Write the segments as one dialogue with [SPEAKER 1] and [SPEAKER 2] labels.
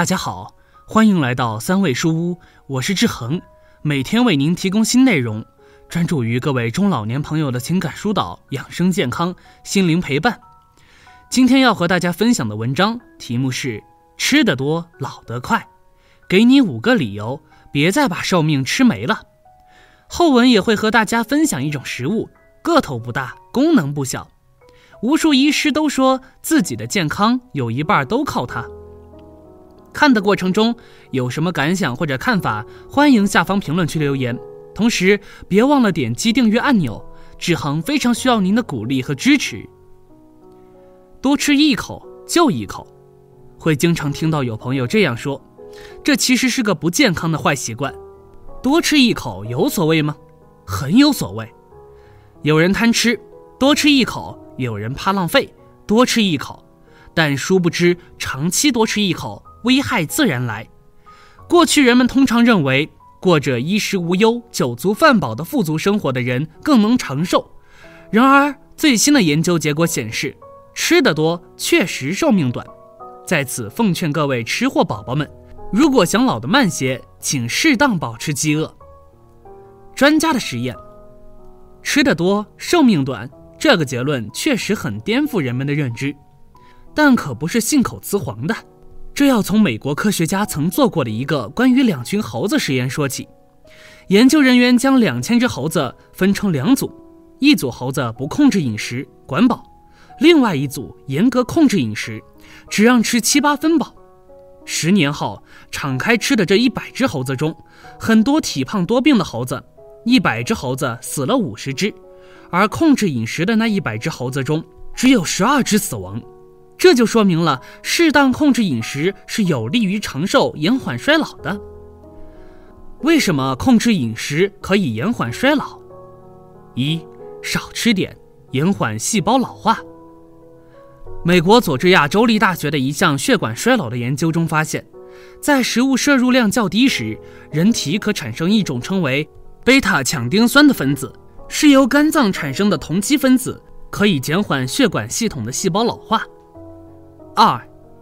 [SPEAKER 1] 大家好，欢迎来到三味书屋，我是志恒，每天为您提供新内容，专注于各位中老年朋友的情感疏导、养生健康、心灵陪伴。今天要和大家分享的文章题目是“吃得多老得快”，给你五个理由，别再把寿命吃没了。后文也会和大家分享一种食物，个头不大，功能不小，无数医师都说自己的健康有一半都靠它。看的过程中有什么感想或者看法，欢迎下方评论区留言。同时别忘了点击订阅按钮，志恒非常需要您的鼓励和支持。多吃一口就一口，会经常听到有朋友这样说，这其实是个不健康的坏习惯。多吃一口有所谓吗？很有所谓。有人贪吃，多吃一口；有人怕浪费，多吃一口。但殊不知，长期多吃一口。危害自然来。过去人们通常认为，过着衣食无忧、酒足饭饱的富足生活的人更能长寿。然而，最新的研究结果显示，吃得多确实寿命短。在此奉劝各位吃货宝宝们，如果想老得慢些，请适当保持饥饿。专家的实验，吃得多寿命短，这个结论确实很颠覆人们的认知，但可不是信口雌黄的。这要从美国科学家曾做过的一个关于两群猴子实验说起。研究人员将两千只猴子分成两组，一组猴子不控制饮食，管饱；另外一组严格控制饮食，只让吃七八分饱。十年后，敞开吃的这一百只猴子中，很多体胖多病的猴子，一百只猴子死了五十只，而控制饮食的那一百只猴子中，只有十二只死亡。这就说明了，适当控制饮食是有利于长寿、延缓衰老的。为什么控制饮食可以延缓衰老？一，少吃点，延缓细胞老化。美国佐治亚州立大学的一项血管衰老的研究中发现，在食物摄入量较低时，人体可产生一种称为贝塔羟丁酸的分子，是由肝脏产生的同基分子，可以减缓血管系统的细胞老化。二，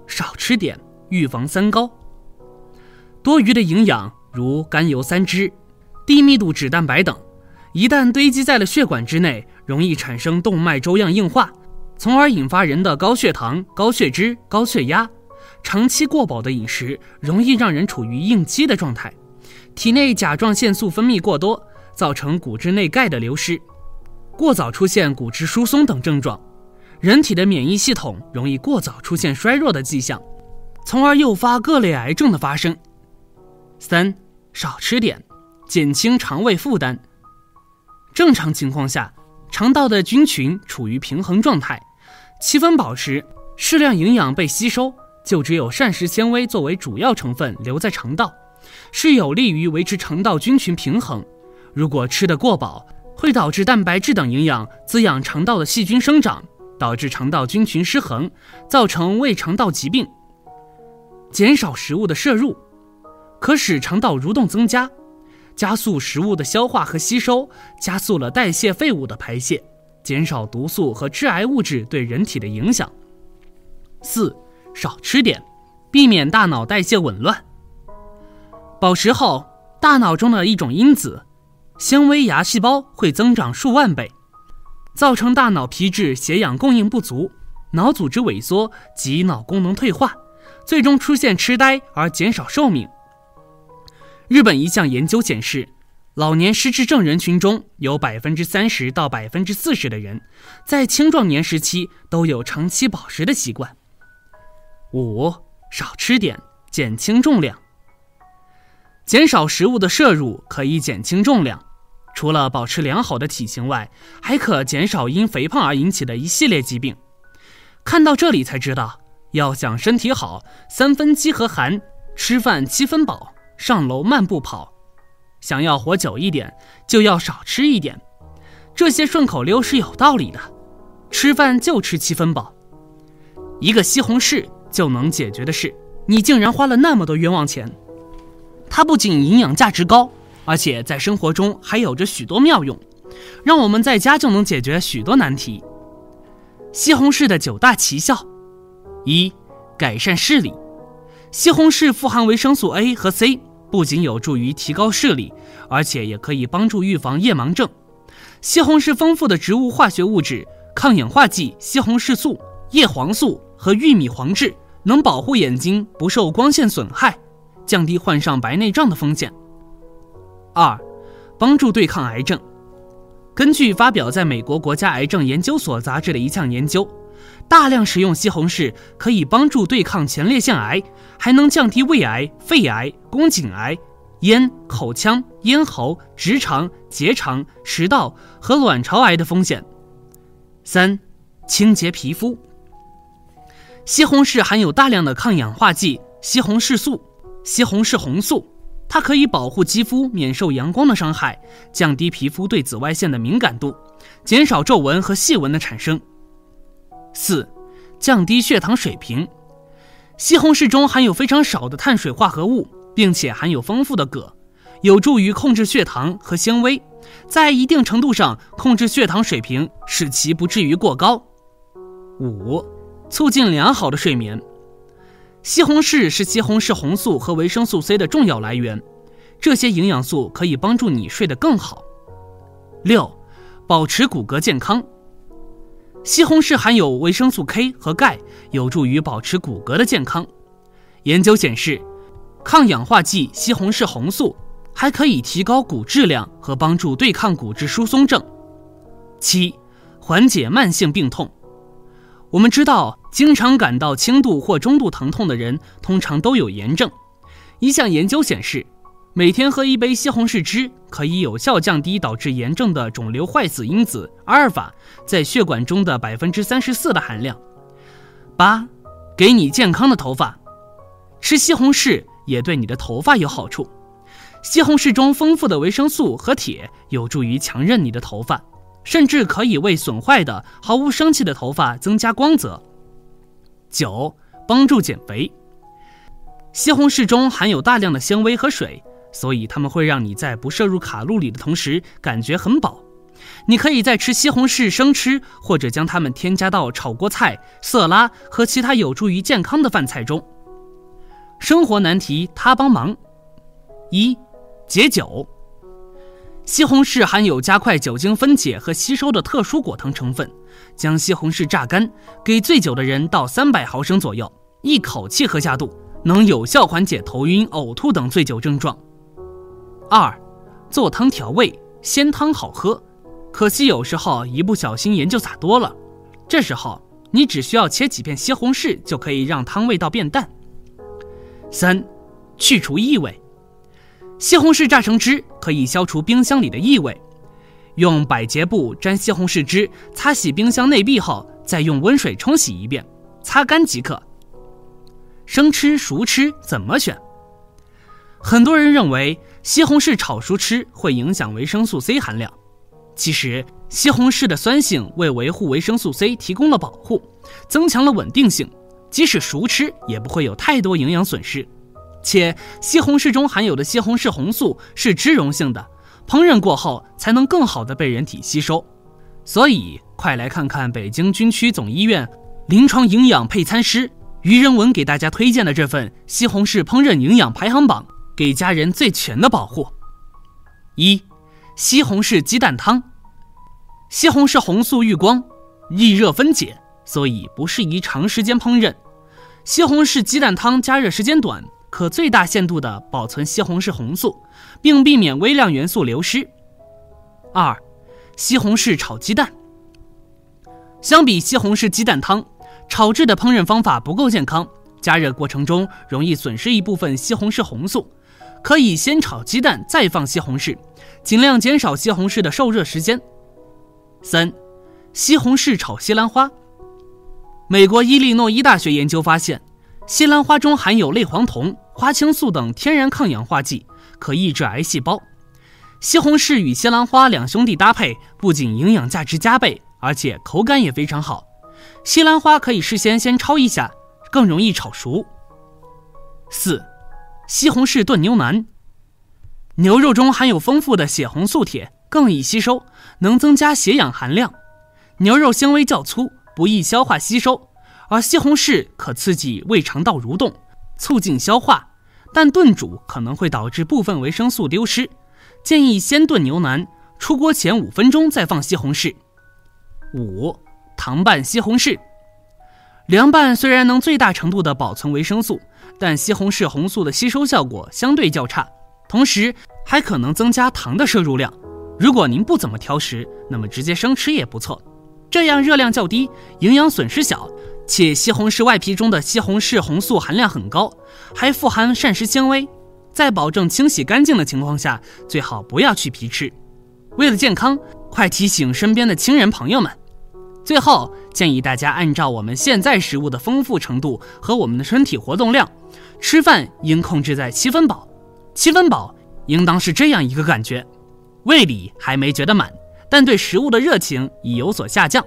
[SPEAKER 1] 少吃点，预防三高。多余的营养如甘油三酯、低密度脂蛋白等，一旦堆积在了血管之内，容易产生动脉粥样硬化，从而引发人的高血糖、高血脂、高血压。长期过饱的饮食容易让人处于应激的状态，体内甲状腺素分泌过多，造成骨质内钙的流失，过早出现骨质疏松等症状。人体的免疫系统容易过早出现衰弱的迹象，从而诱发各类癌症的发生。三，少吃点，减轻肠胃负担。正常情况下，肠道的菌群处于平衡状态，七分饱时，适量营养被吸收，就只有膳食纤维作为主要成分留在肠道，是有利于维持肠道菌群平衡。如果吃得过饱，会导致蛋白质等营养滋养肠道的细菌生长。导致肠道菌群失衡，造成胃肠道疾病。减少食物的摄入，可使肠道蠕动增加，加速食物的消化和吸收，加速了代谢废物的排泄，减少毒素和致癌物质对人体的影响。四，少吃点，避免大脑代谢紊乱。饱食后，大脑中的一种因子——纤维芽细胞会增长数万倍。造成大脑皮质血氧供应不足，脑组织萎缩及脑功能退化，最终出现痴呆而减少寿命。日本一项研究显示，老年失智症人群中有百分之三十到百分之四十的人，在青壮年时期都有长期饱食的习惯。五少吃点，减轻重量。减少食物的摄入可以减轻重量。除了保持良好的体型外，还可减少因肥胖而引起的一系列疾病。看到这里才知道，要想身体好，三分饥和寒，吃饭七分饱，上楼慢步跑。想要活久一点，就要少吃一点。这些顺口溜是有道理的。吃饭就吃七分饱，一个西红柿就能解决的事，你竟然花了那么多冤枉钱。它不仅营养价值高。而且在生活中还有着许多妙用，让我们在家就能解决许多难题。西红柿的九大奇效：一、改善视力。西红柿富含维生素 A 和 C，不仅有助于提高视力，而且也可以帮助预防夜盲症。西红柿丰富的植物化学物质抗氧化剂西红柿素、叶黄素和玉米黄质，能保护眼睛不受光线损害，降低患上白内障的风险。二，帮助对抗癌症。根据发表在美国国家癌症研究所杂志的一项研究，大量食用西红柿可以帮助对抗前列腺癌，还能降低胃癌、肺癌、宫颈癌、咽、口腔、咽喉、直肠、结肠、食道和卵巢癌的风险。三、清洁皮肤。西红柿含有大量的抗氧化剂西红柿素、西红柿红素。它可以保护肌肤免受阳光的伤害，降低皮肤对紫外线的敏感度，减少皱纹和细纹的产生。四、降低血糖水平。西红柿中含有非常少的碳水化合物，并且含有丰富的铬，有助于控制血糖和纤维，在一定程度上控制血糖水平，使其不至于过高。五、促进良好的睡眠。西红柿是西红柿红素和维生素 C 的重要来源，这些营养素可以帮助你睡得更好。六，保持骨骼健康。西红柿含有维生素 K 和钙，有助于保持骨骼的健康。研究显示，抗氧化剂西红柿红素还可以提高骨质量和帮助对抗骨质疏松症。七，缓解慢性病痛。我们知道，经常感到轻度或中度疼痛的人，通常都有炎症。一项研究显示，每天喝一杯西红柿汁，可以有效降低导致炎症的肿瘤坏死因子阿尔法在血管中的百分之三十四的含量。八，给你健康的头发，吃西红柿也对你的头发有好处。西红柿中丰富的维生素和铁，有助于强韧你的头发。甚至可以为损坏的、毫无生气的头发增加光泽。九，帮助减肥。西红柿中含有大量的纤维和水，所以它们会让你在不摄入卡路里的同时感觉很饱。你可以在吃西红柿生吃，或者将它们添加到炒锅菜、色拉和其他有助于健康的饭菜中。生活难题他帮忙。一，解酒。西红柿含有加快酒精分解和吸收的特殊果糖成分，将西红柿榨干，给醉酒的人倒三百毫升左右，一口气喝下肚，能有效缓解头晕、呕吐等醉酒症状。二，做汤调味，鲜汤好喝，可惜有时候一不小心盐就撒多了，这时候你只需要切几片西红柿就可以让汤味道变淡。三，去除异味。西红柿榨成汁可以消除冰箱里的异味。用百洁布沾西红柿汁，擦洗冰箱内壁后，再用温水冲洗一遍，擦干即可。生吃、熟吃怎么选？很多人认为西红柿炒熟吃会影响维生素 C 含量。其实，西红柿的酸性为维护维生素 C 提供了保护，增强了稳定性，即使熟吃也不会有太多营养损失。且西红柿中含有的西红柿红素是脂溶性的，烹饪过后才能更好的被人体吸收。所以，快来看看北京军区总医院临床营养配餐师于仁文给大家推荐的这份西红柿烹饪营养排行榜，给家人最全的保护。一、西红柿鸡蛋汤。西红柿红素遇光，易热分解，所以不适宜长时间烹饪。西红柿鸡蛋汤加热时间短。可最大限度地保存西红柿红素，并避免微量元素流失。二、西红柿炒鸡蛋。相比西红柿鸡蛋汤，炒制的烹饪方法不够健康，加热过程中容易损失一部分西红柿红素。可以先炒鸡蛋再放西红柿，尽量减少西红柿的受热时间。三、西红柿炒西兰花。美国伊利诺伊大学研究发现。西兰花中含有类黄酮、花青素等天然抗氧化剂，可抑制癌细胞。西红柿与西兰花两兄弟搭配，不仅营养价值加倍，而且口感也非常好。西兰花可以事先先焯一下，更容易炒熟。四、西红柿炖牛腩。牛肉中含有丰富的血红素铁，更易吸收，能增加血氧含量。牛肉纤维较粗，不易消化吸收。而西红柿可刺激胃肠道蠕动，促进消化，但炖煮可能会导致部分维生素丢失。建议先炖牛腩，出锅前五分钟再放西红柿。五、糖拌西红柿。凉拌虽然能最大程度的保存维生素，但西红柿红素的吸收效果相对较差，同时还可能增加糖的摄入量。如果您不怎么挑食，那么直接生吃也不错，这样热量较低，营养损失小，且西红柿外皮中的西红柿红素含量很高，还富含膳食纤维。在保证清洗干净的情况下，最好不要去皮吃。为了健康，快提醒身边的亲人朋友们。最后建议大家按照我们现在食物的丰富程度和我们的身体活动量，吃饭应控制在七分饱。七分饱应当是这样一个感觉：胃里还没觉得满，但对食物的热情已有所下降，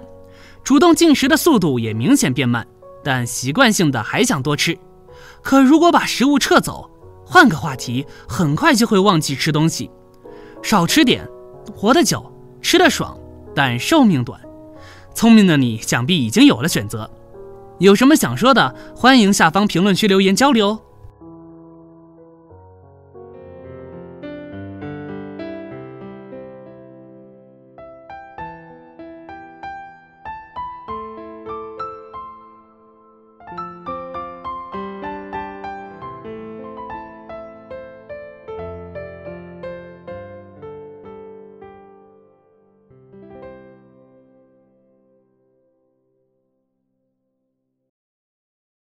[SPEAKER 1] 主动进食的速度也明显变慢，但习惯性的还想多吃。可如果把食物撤走，换个话题，很快就会忘记吃东西。少吃点，活得久，吃得爽，但寿命短。聪明的你想必已经有了选择。有什么想说的，欢迎下方评论区留言交流。